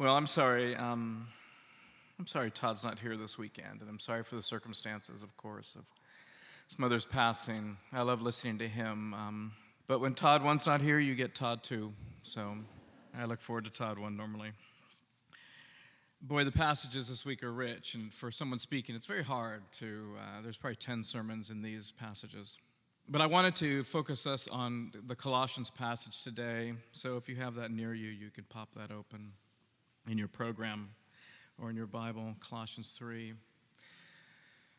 Well, I'm sorry. Um, I'm sorry Todd's not here this weekend, and I'm sorry for the circumstances, of course, of his mother's passing. I love listening to him. Um, but when Todd one's not here, you get Todd too. So I look forward to Todd one normally. Boy, the passages this week are rich, and for someone speaking, it's very hard to. Uh, there's probably 10 sermons in these passages. But I wanted to focus us on the Colossians passage today. So if you have that near you, you could pop that open in your program or in your Bible, Colossians 3.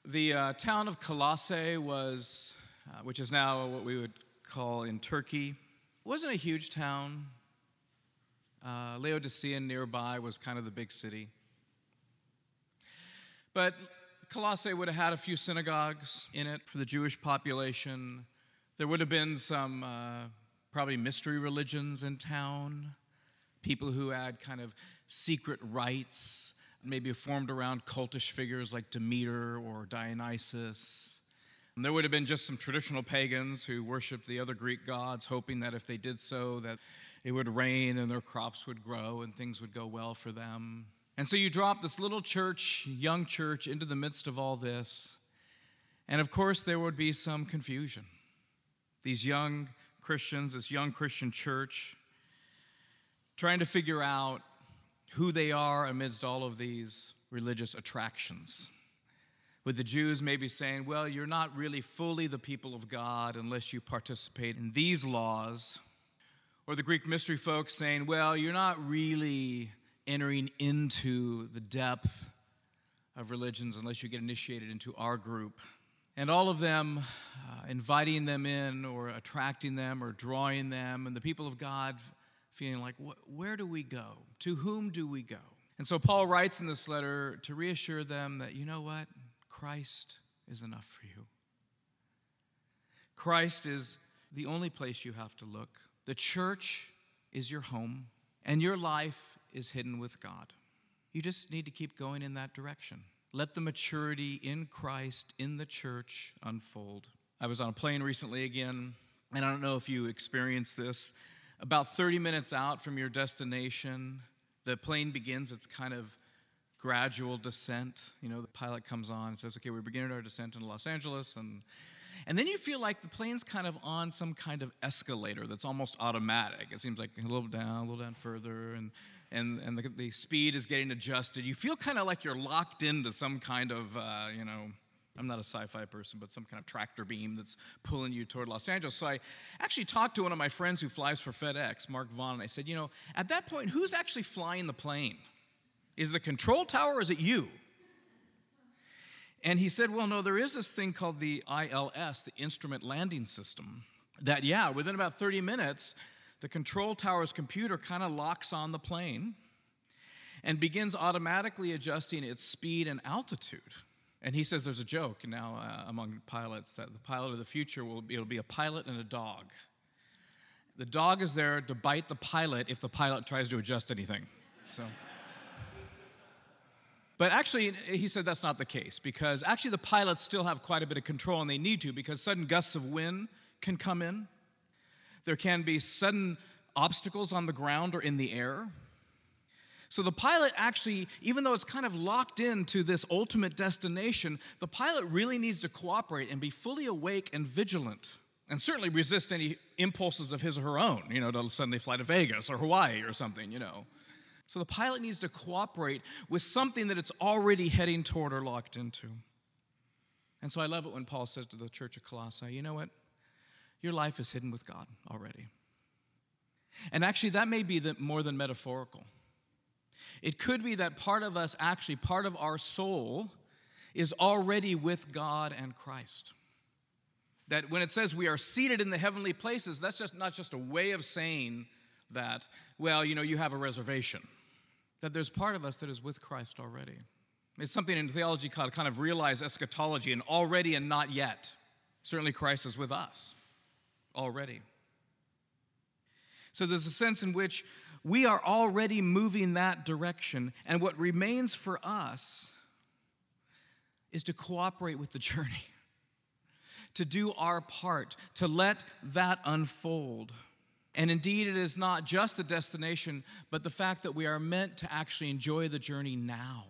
The uh, town of Colossae was, uh, which is now what we would call in Turkey, wasn't a huge town. Uh, Laodicea nearby was kind of the big city. But Colossae would have had a few synagogues in it for the Jewish population. There would have been some uh, probably mystery religions in town, people who had kind of secret rites, maybe formed around cultish figures like Demeter or Dionysus. And there would have been just some traditional pagans who worshiped the other Greek gods, hoping that if they did so, that it would rain and their crops would grow and things would go well for them. And so you drop this little church, young church, into the midst of all this. And of course, there would be some confusion. These young Christians, this young Christian church, trying to figure out who they are amidst all of these religious attractions. With the Jews maybe saying, well, you're not really fully the people of God unless you participate in these laws or the Greek mystery folks saying, well, you're not really entering into the depth of religions unless you get initiated into our group. And all of them uh, inviting them in or attracting them or drawing them, and the people of God feeling like, where do we go? To whom do we go? And so Paul writes in this letter to reassure them that, you know what? Christ is enough for you. Christ is the only place you have to look. The church is your home, and your life is hidden with God. You just need to keep going in that direction. Let the maturity in Christ in the church unfold. I was on a plane recently again, and I don't know if you experienced this. About 30 minutes out from your destination, the plane begins its kind of gradual descent. You know, the pilot comes on and says, Okay, we're beginning our descent into Los Angeles, and and then you feel like the plane's kind of on some kind of escalator that's almost automatic. It seems like a little down, a little down further, and, and, and the, the speed is getting adjusted. You feel kind of like you're locked into some kind of, uh, you know, I'm not a sci fi person, but some kind of tractor beam that's pulling you toward Los Angeles. So I actually talked to one of my friends who flies for FedEx, Mark Vaughn, and I said, you know, at that point, who's actually flying the plane? Is the control tower or is it you? And he said, Well, no, there is this thing called the ILS, the Instrument Landing System, that, yeah, within about 30 minutes, the control tower's computer kind of locks on the plane and begins automatically adjusting its speed and altitude. And he says there's a joke now uh, among pilots that the pilot of the future will be, it'll be a pilot and a dog. The dog is there to bite the pilot if the pilot tries to adjust anything. So. But actually, he said that's not the case because actually the pilots still have quite a bit of control and they need to because sudden gusts of wind can come in. There can be sudden obstacles on the ground or in the air. So the pilot actually, even though it's kind of locked into this ultimate destination, the pilot really needs to cooperate and be fully awake and vigilant and certainly resist any impulses of his or her own, you know, to suddenly fly to Vegas or Hawaii or something, you know. So the pilot needs to cooperate with something that it's already heading toward or locked into. And so I love it when Paul says to the church of Colossae, you know what? Your life is hidden with God already. And actually, that may be the, more than metaphorical. It could be that part of us, actually, part of our soul, is already with God and Christ. That when it says we are seated in the heavenly places, that's just not just a way of saying that, well, you know, you have a reservation that there's part of us that is with Christ already. It's something in theology called kind of realized eschatology, and already and not yet. Certainly, Christ is with us already. So there's a sense in which we are already moving that direction, and what remains for us is to cooperate with the journey, to do our part, to let that unfold. And indeed, it is not just the destination, but the fact that we are meant to actually enjoy the journey now.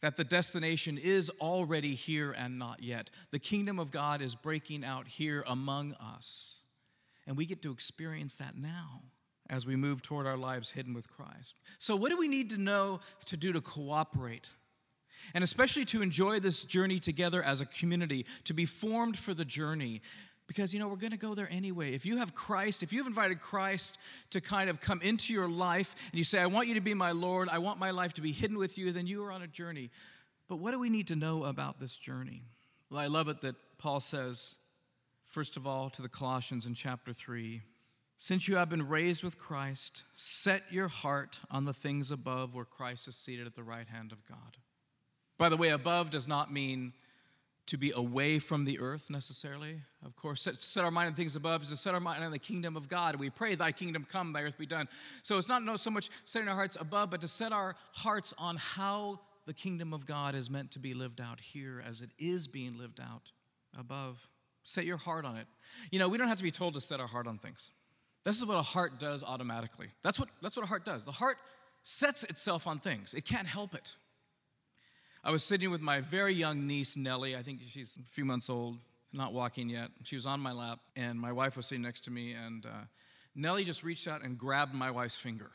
That the destination is already here and not yet. The kingdom of God is breaking out here among us. And we get to experience that now as we move toward our lives hidden with Christ. So, what do we need to know to do to cooperate? And especially to enjoy this journey together as a community, to be formed for the journey. Because, you know, we're going to go there anyway. If you have Christ, if you've invited Christ to kind of come into your life and you say, I want you to be my Lord, I want my life to be hidden with you, then you are on a journey. But what do we need to know about this journey? Well, I love it that Paul says, first of all, to the Colossians in chapter 3 since you have been raised with Christ, set your heart on the things above where Christ is seated at the right hand of God. By the way, above does not mean to be away from the earth necessarily. Of course, set, set, our mind on things above is to set our mind on the kingdom of God. We pray, Thy kingdom come, Thy earth be done. So it's not no, so much setting our hearts above, but to set our hearts on how the kingdom of God is meant to be lived out here as it is being lived out above. Set your heart on it. You know, we don't have to be told to set our heart on things. This is what a heart does automatically. That's what, that's what a heart does. The heart sets itself on things, it can't help it. I was sitting with my very young niece, Nellie. I think she's a few months old, not walking yet. She was on my lap, and my wife was sitting next to me, and uh, Nellie just reached out and grabbed my wife's finger.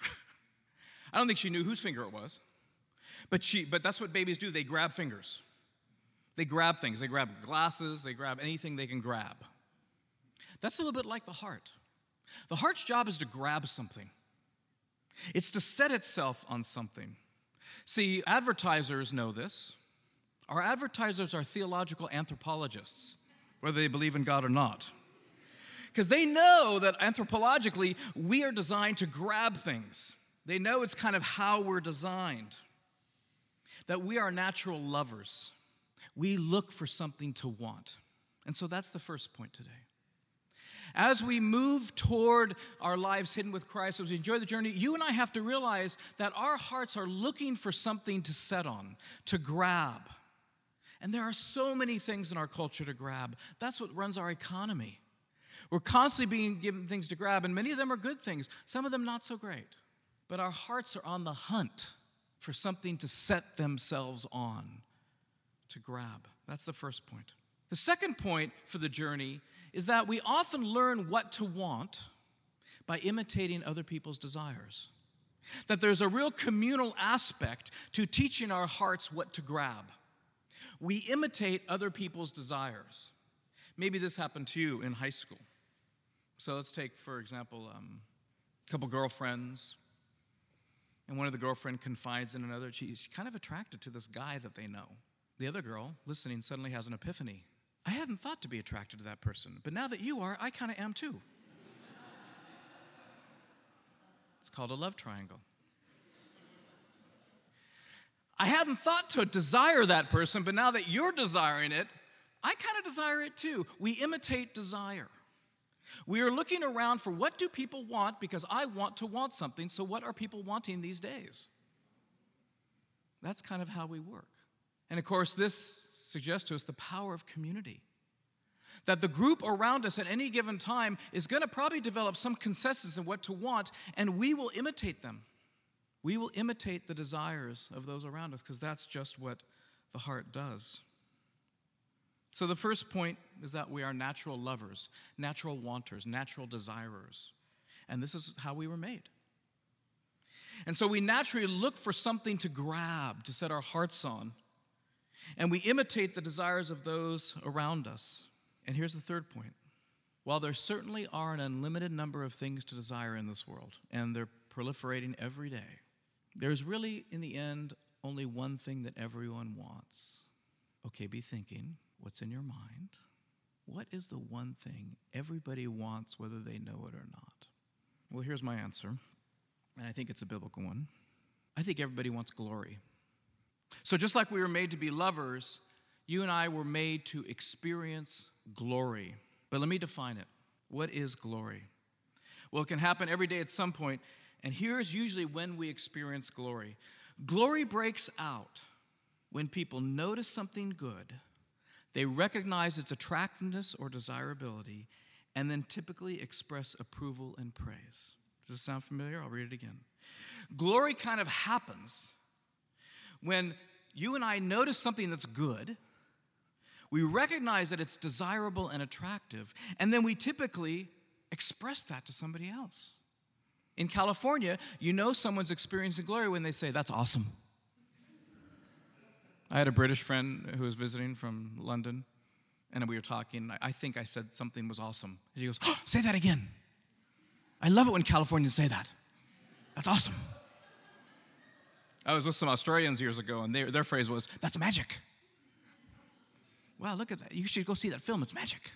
I don't think she knew whose finger it was, but, she, but that's what babies do they grab fingers. They grab things. They grab glasses, they grab anything they can grab. That's a little bit like the heart. The heart's job is to grab something, it's to set itself on something. See, advertisers know this. Our advertisers are theological anthropologists, whether they believe in God or not. Because they know that anthropologically, we are designed to grab things. They know it's kind of how we're designed. That we are natural lovers. We look for something to want. And so that's the first point today. As we move toward our lives hidden with Christ, as we enjoy the journey, you and I have to realize that our hearts are looking for something to set on, to grab. And there are so many things in our culture to grab. That's what runs our economy. We're constantly being given things to grab, and many of them are good things, some of them not so great. But our hearts are on the hunt for something to set themselves on, to grab. That's the first point. The second point for the journey is that we often learn what to want by imitating other people's desires. That there's a real communal aspect to teaching our hearts what to grab. We imitate other people's desires. Maybe this happened to you in high school. So let's take, for example, um, a couple girlfriends, and one of the girlfriend confides in another. She's kind of attracted to this guy that they know. The other girl, listening, suddenly has an epiphany. I hadn't thought to be attracted to that person, but now that you are, I kind of am too. It's called a love triangle. I hadn't thought to desire that person, but now that you're desiring it, I kind of desire it too. We imitate desire. We are looking around for what do people want because I want to want something. So what are people wanting these days? That's kind of how we work. And of course, this suggests to us the power of community. That the group around us at any given time is going to probably develop some consensus in what to want, and we will imitate them. We will imitate the desires of those around us because that's just what the heart does. So, the first point is that we are natural lovers, natural wanters, natural desirers. And this is how we were made. And so we naturally look for something to grab, to set our hearts on and we imitate the desires of those around us. And here's the third point while there certainly are an unlimited number of things to desire in this world, and they're proliferating every day, there's really, in the end, only one thing that everyone wants. Okay, be thinking what's in your mind? What is the one thing everybody wants, whether they know it or not? Well, here's my answer, and I think it's a biblical one. I think everybody wants glory. So, just like we were made to be lovers, you and I were made to experience glory. But let me define it. What is glory? Well, it can happen every day at some point, and here's usually when we experience glory. Glory breaks out when people notice something good, they recognize its attractiveness or desirability, and then typically express approval and praise. Does this sound familiar? I'll read it again. Glory kind of happens when you and I notice something that's good, we recognize that it's desirable and attractive, and then we typically express that to somebody else. In California, you know someone's experiencing glory when they say, That's awesome. I had a British friend who was visiting from London, and we were talking. I think I said something was awesome. She goes, oh, Say that again. I love it when Californians say that. That's awesome. I was with some Australians years ago, and they, their phrase was, That's magic. Wow, look at that. You should go see that film. It's magic.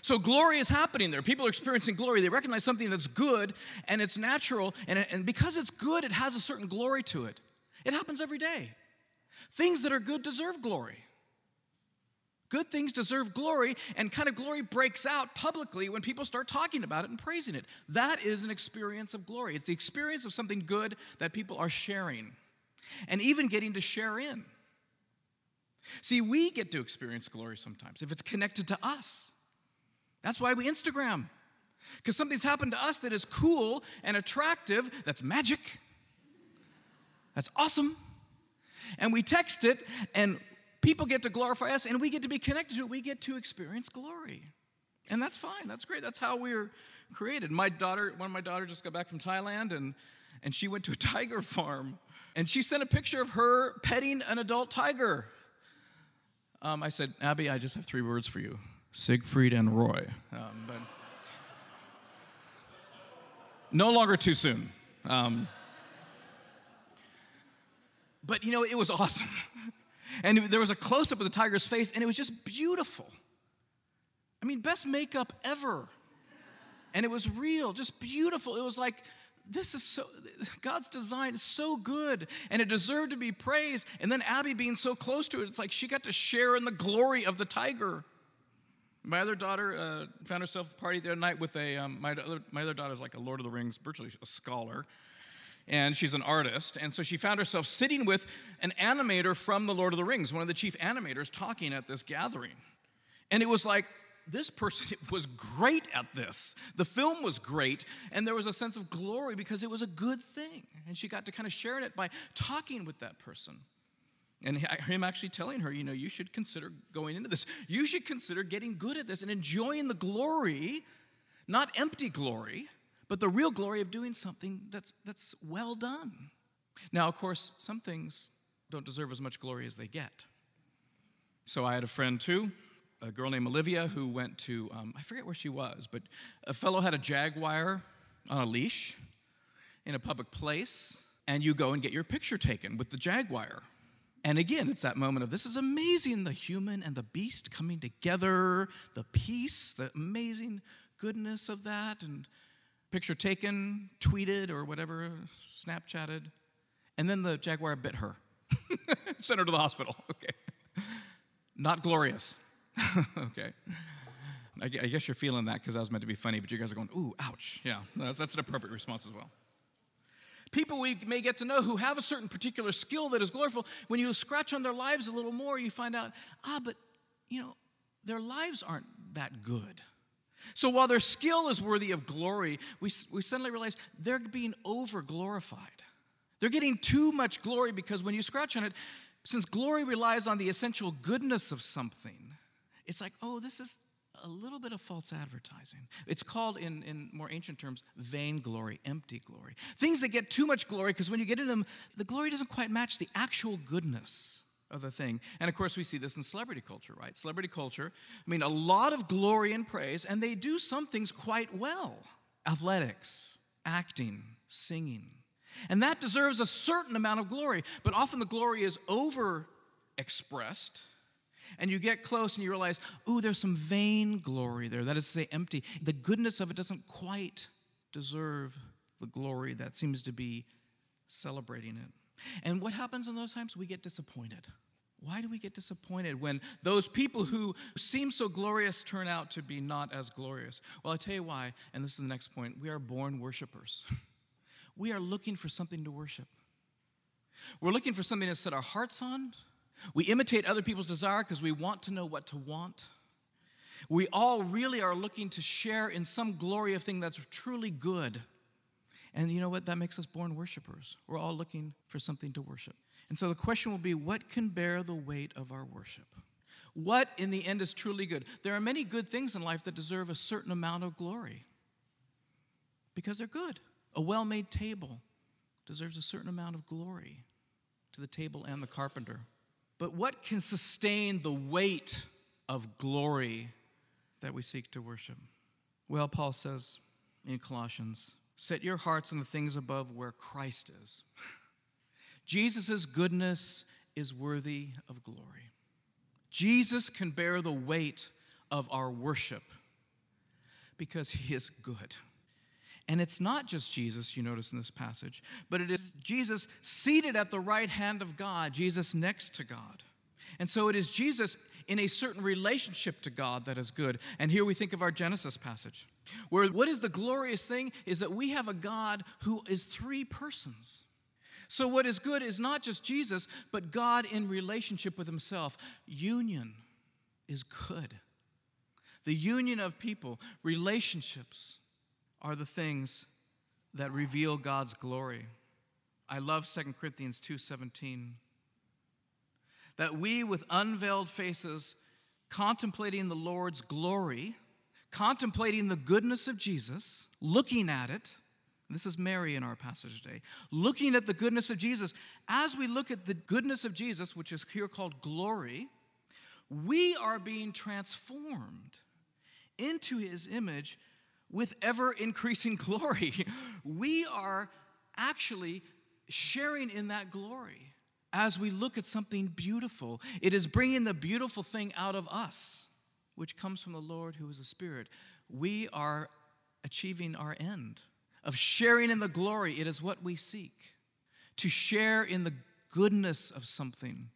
So, glory is happening there. People are experiencing glory. They recognize something that's good and it's natural. And, and because it's good, it has a certain glory to it. It happens every day. Things that are good deserve glory. Good things deserve glory, and kind of glory breaks out publicly when people start talking about it and praising it. That is an experience of glory. It's the experience of something good that people are sharing and even getting to share in. See, we get to experience glory sometimes if it's connected to us. That's why we Instagram, because something's happened to us that is cool and attractive, that's magic, that's awesome. And we text it, and people get to glorify us and we get to be connected to it. We get to experience glory. And that's fine. That's great. That's how we are created. My daughter, one of my daughters just got back from Thailand and, and she went to a tiger farm and she sent a picture of her petting an adult tiger. Um, I said, Abby, I just have three words for you Siegfried and Roy. Um, but no longer too soon. Um, but you know, it was awesome. And there was a close up of the tiger's face, and it was just beautiful. I mean, best makeup ever. And it was real, just beautiful. It was like, this is so, God's design is so good, and it deserved to be praised. And then Abby being so close to it, it's like she got to share in the glory of the tiger. My other daughter uh, found herself at a party the other night with a, um, my, other, my other daughter's like a Lord of the Rings, virtually a scholar and she's an artist. And so she found herself sitting with an animator from The Lord of the Rings, one of the chief animators, talking at this gathering. And it was like, this person was great at this. The film was great, and there was a sense of glory because it was a good thing. And she got to kind of share in it by talking with that person. And him actually telling her, you know, you should consider going into this. You should consider getting good at this and enjoying the glory, not empty glory, but the real glory of doing something that's, that's well done. Now, of course, some things don't deserve as much glory as they get. So I had a friend too, a girl named Olivia, who went to, um, I forget where she was, but a fellow had a jaguar on a leash in a public place, and you go and get your picture taken with the jaguar. And again, it's that moment of this is amazing the human and the beast coming together, the peace, the amazing goodness of that. And picture taken, tweeted, or whatever, Snapchatted, and then the jaguar bit her, sent her to the hospital. Okay. Not glorious. okay. I guess you're feeling that because that was meant to be funny, but you guys are going, ooh, ouch. Yeah, that's, that's an appropriate response as well. People we may get to know who have a certain particular skill that is glorious. when you scratch on their lives a little more, you find out, ah, but, you know, their lives aren't that good. So while their skill is worthy of glory, we, we suddenly realize they're being over glorified. They're getting too much glory because when you scratch on it, since glory relies on the essential goodness of something, it's like, oh, this is a little bit of false advertising. It's called, in, in more ancient terms, vain glory, empty glory. Things that get too much glory because when you get in them, the glory doesn't quite match the actual goodness of the thing. And of course, we see this in celebrity culture, right? Celebrity culture, I mean, a lot of glory and praise, and they do some things quite well athletics, acting, singing. And that deserves a certain amount of glory, but often the glory is over expressed. And you get close and you realize, ooh, there's some vain glory there. That is to say, empty. The goodness of it doesn't quite deserve the glory that seems to be celebrating it. And what happens in those times? We get disappointed. Why do we get disappointed when those people who seem so glorious turn out to be not as glorious? Well, I'll tell you why, and this is the next point. We are born worshipers. We are looking for something to worship. We're looking for something to set our hearts on. We imitate other people's desire because we want to know what to want. We all really are looking to share in some glory of thing that's truly good. And you know what? That makes us born worshipers. We're all looking for something to worship. And so the question will be what can bear the weight of our worship? What in the end is truly good? There are many good things in life that deserve a certain amount of glory because they're good. A well made table deserves a certain amount of glory to the table and the carpenter. But what can sustain the weight of glory that we seek to worship? Well, Paul says in Colossians, set your hearts on the things above where Christ is. Jesus' goodness is worthy of glory. Jesus can bear the weight of our worship because he is good. And it's not just Jesus, you notice in this passage, but it is Jesus seated at the right hand of God, Jesus next to God. And so it is Jesus in a certain relationship to God that is good. And here we think of our Genesis passage, where what is the glorious thing is that we have a God who is three persons. So, what is good is not just Jesus, but God in relationship with Himself. Union is good. The union of people, relationships, are the things that reveal God's glory. I love 2 Corinthians 2:17. That we with unveiled faces contemplating the Lord's glory, contemplating the goodness of Jesus, looking at it, this is Mary in our passage today. Looking at the goodness of Jesus, as we look at the goodness of Jesus, which is here called glory, we are being transformed into his image with ever increasing glory. We are actually sharing in that glory as we look at something beautiful. It is bringing the beautiful thing out of us, which comes from the Lord who is a spirit. We are achieving our end of sharing in the glory. It is what we seek to share in the goodness of something,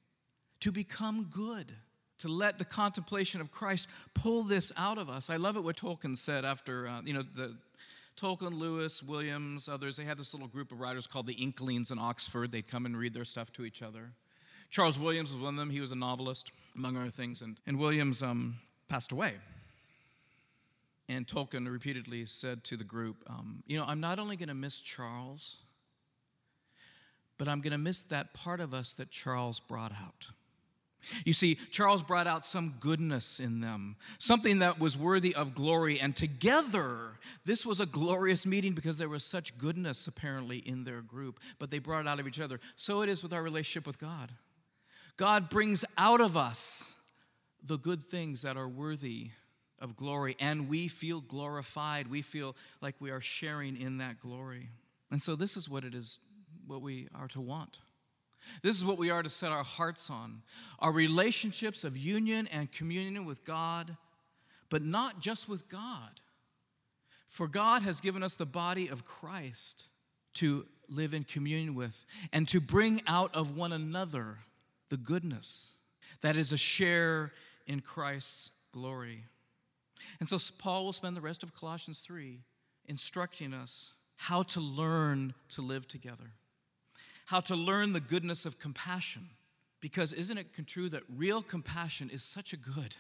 to become good, to let the contemplation of Christ pull this out of us. I love it what Tolkien said after, uh, you know, the Tolkien, Lewis, Williams, others, they had this little group of writers called the Inklings in Oxford. They'd come and read their stuff to each other. Charles Williams was one of them. He was a novelist, among other things. And, and Williams um, passed away. And Tolkien repeatedly said to the group, um, You know, I'm not only going to miss Charles, but I'm going to miss that part of us that Charles brought out. You see, Charles brought out some goodness in them, something that was worthy of glory. And together, this was a glorious meeting because there was such goodness apparently in their group, but they brought it out of each other. So it is with our relationship with God. God brings out of us the good things that are worthy of glory, and we feel glorified. We feel like we are sharing in that glory. And so, this is what it is, what we are to want. This is what we are to set our hearts on our relationships of union and communion with God, but not just with God. For God has given us the body of Christ to live in communion with and to bring out of one another the goodness that is a share in Christ's glory. And so Paul will spend the rest of Colossians 3 instructing us how to learn to live together, how to learn the goodness of compassion. Because isn't it true that real compassion is such a good?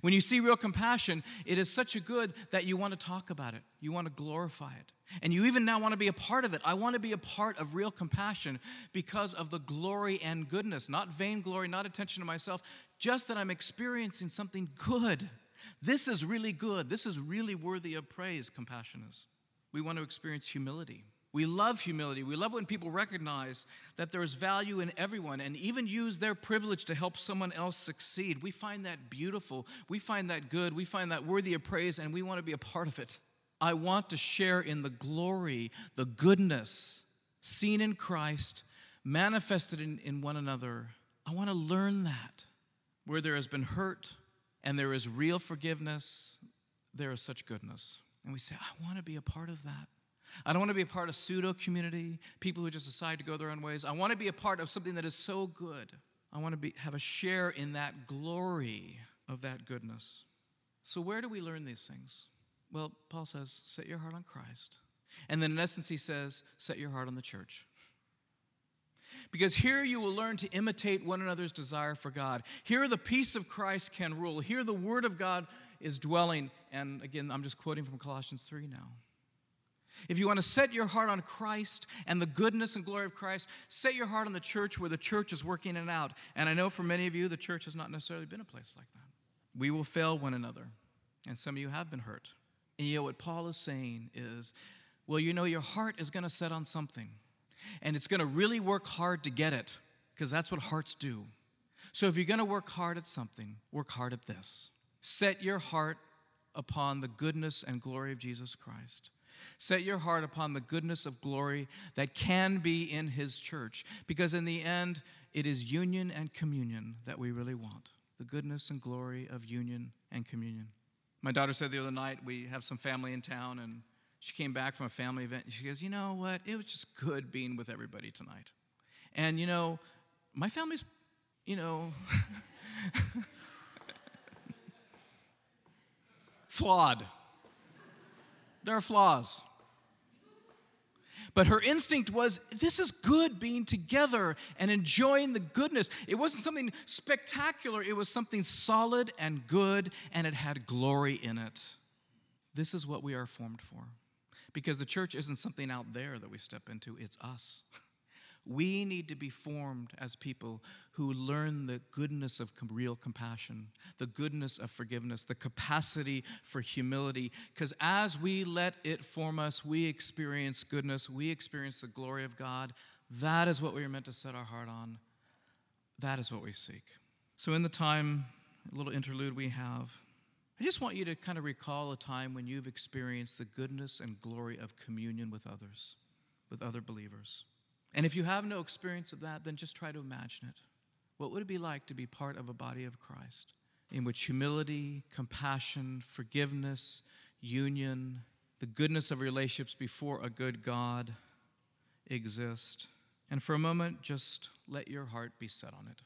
When you see real compassion, it is such a good that you want to talk about it. You want to glorify it. And you even now want to be a part of it. I want to be a part of real compassion because of the glory and goodness, not vain glory, not attention to myself, just that I'm experiencing something good this is really good. This is really worthy of praise, compassion is. We want to experience humility. We love humility. We love when people recognize that there is value in everyone and even use their privilege to help someone else succeed. We find that beautiful. We find that good. We find that worthy of praise, and we want to be a part of it. I want to share in the glory, the goodness seen in Christ, manifested in, in one another. I want to learn that where there has been hurt, and there is real forgiveness, there is such goodness. And we say, I want to be a part of that. I don't want to be a part of pseudo community, people who just decide to go their own ways. I want to be a part of something that is so good. I want to be, have a share in that glory of that goodness. So, where do we learn these things? Well, Paul says, set your heart on Christ. And then, in essence, he says, set your heart on the church. Because here you will learn to imitate one another's desire for God. Here the peace of Christ can rule. Here the word of God is dwelling, and again, I'm just quoting from Colossians 3 now. If you want to set your heart on Christ and the goodness and glory of Christ, set your heart on the church where the church is working it out. And I know for many of you, the church has not necessarily been a place like that. We will fail one another, and some of you have been hurt. And you know what Paul is saying is, well, you know, your heart is going to set on something, and it's going to really work hard to get it, because that's what hearts do. So if you're going to work hard at something, work hard at this. Set your heart upon the goodness and glory of Jesus Christ. Set your heart upon the goodness of glory that can be in His church, because in the end, it is union and communion that we really want the goodness and glory of union and communion. My daughter said the other night, we have some family in town, and she came back from a family event. And she goes, You know what? It was just good being with everybody tonight. And, you know, my family's, you know, flawed. There are flaws. But her instinct was this is good being together and enjoying the goodness. It wasn't something spectacular, it was something solid and good, and it had glory in it. This is what we are formed for. Because the church isn't something out there that we step into, it's us. We need to be formed as people who learn the goodness of real compassion, the goodness of forgiveness, the capacity for humility. Because as we let it form us, we experience goodness, we experience the glory of God. That is what we are meant to set our heart on. That is what we seek. So, in the time, a little interlude we have, I just want you to kind of recall a time when you've experienced the goodness and glory of communion with others, with other believers. And if you have no experience of that, then just try to imagine it. What would it be like to be part of a body of Christ in which humility, compassion, forgiveness, union, the goodness of relationships before a good God exist? And for a moment, just let your heart be set on it.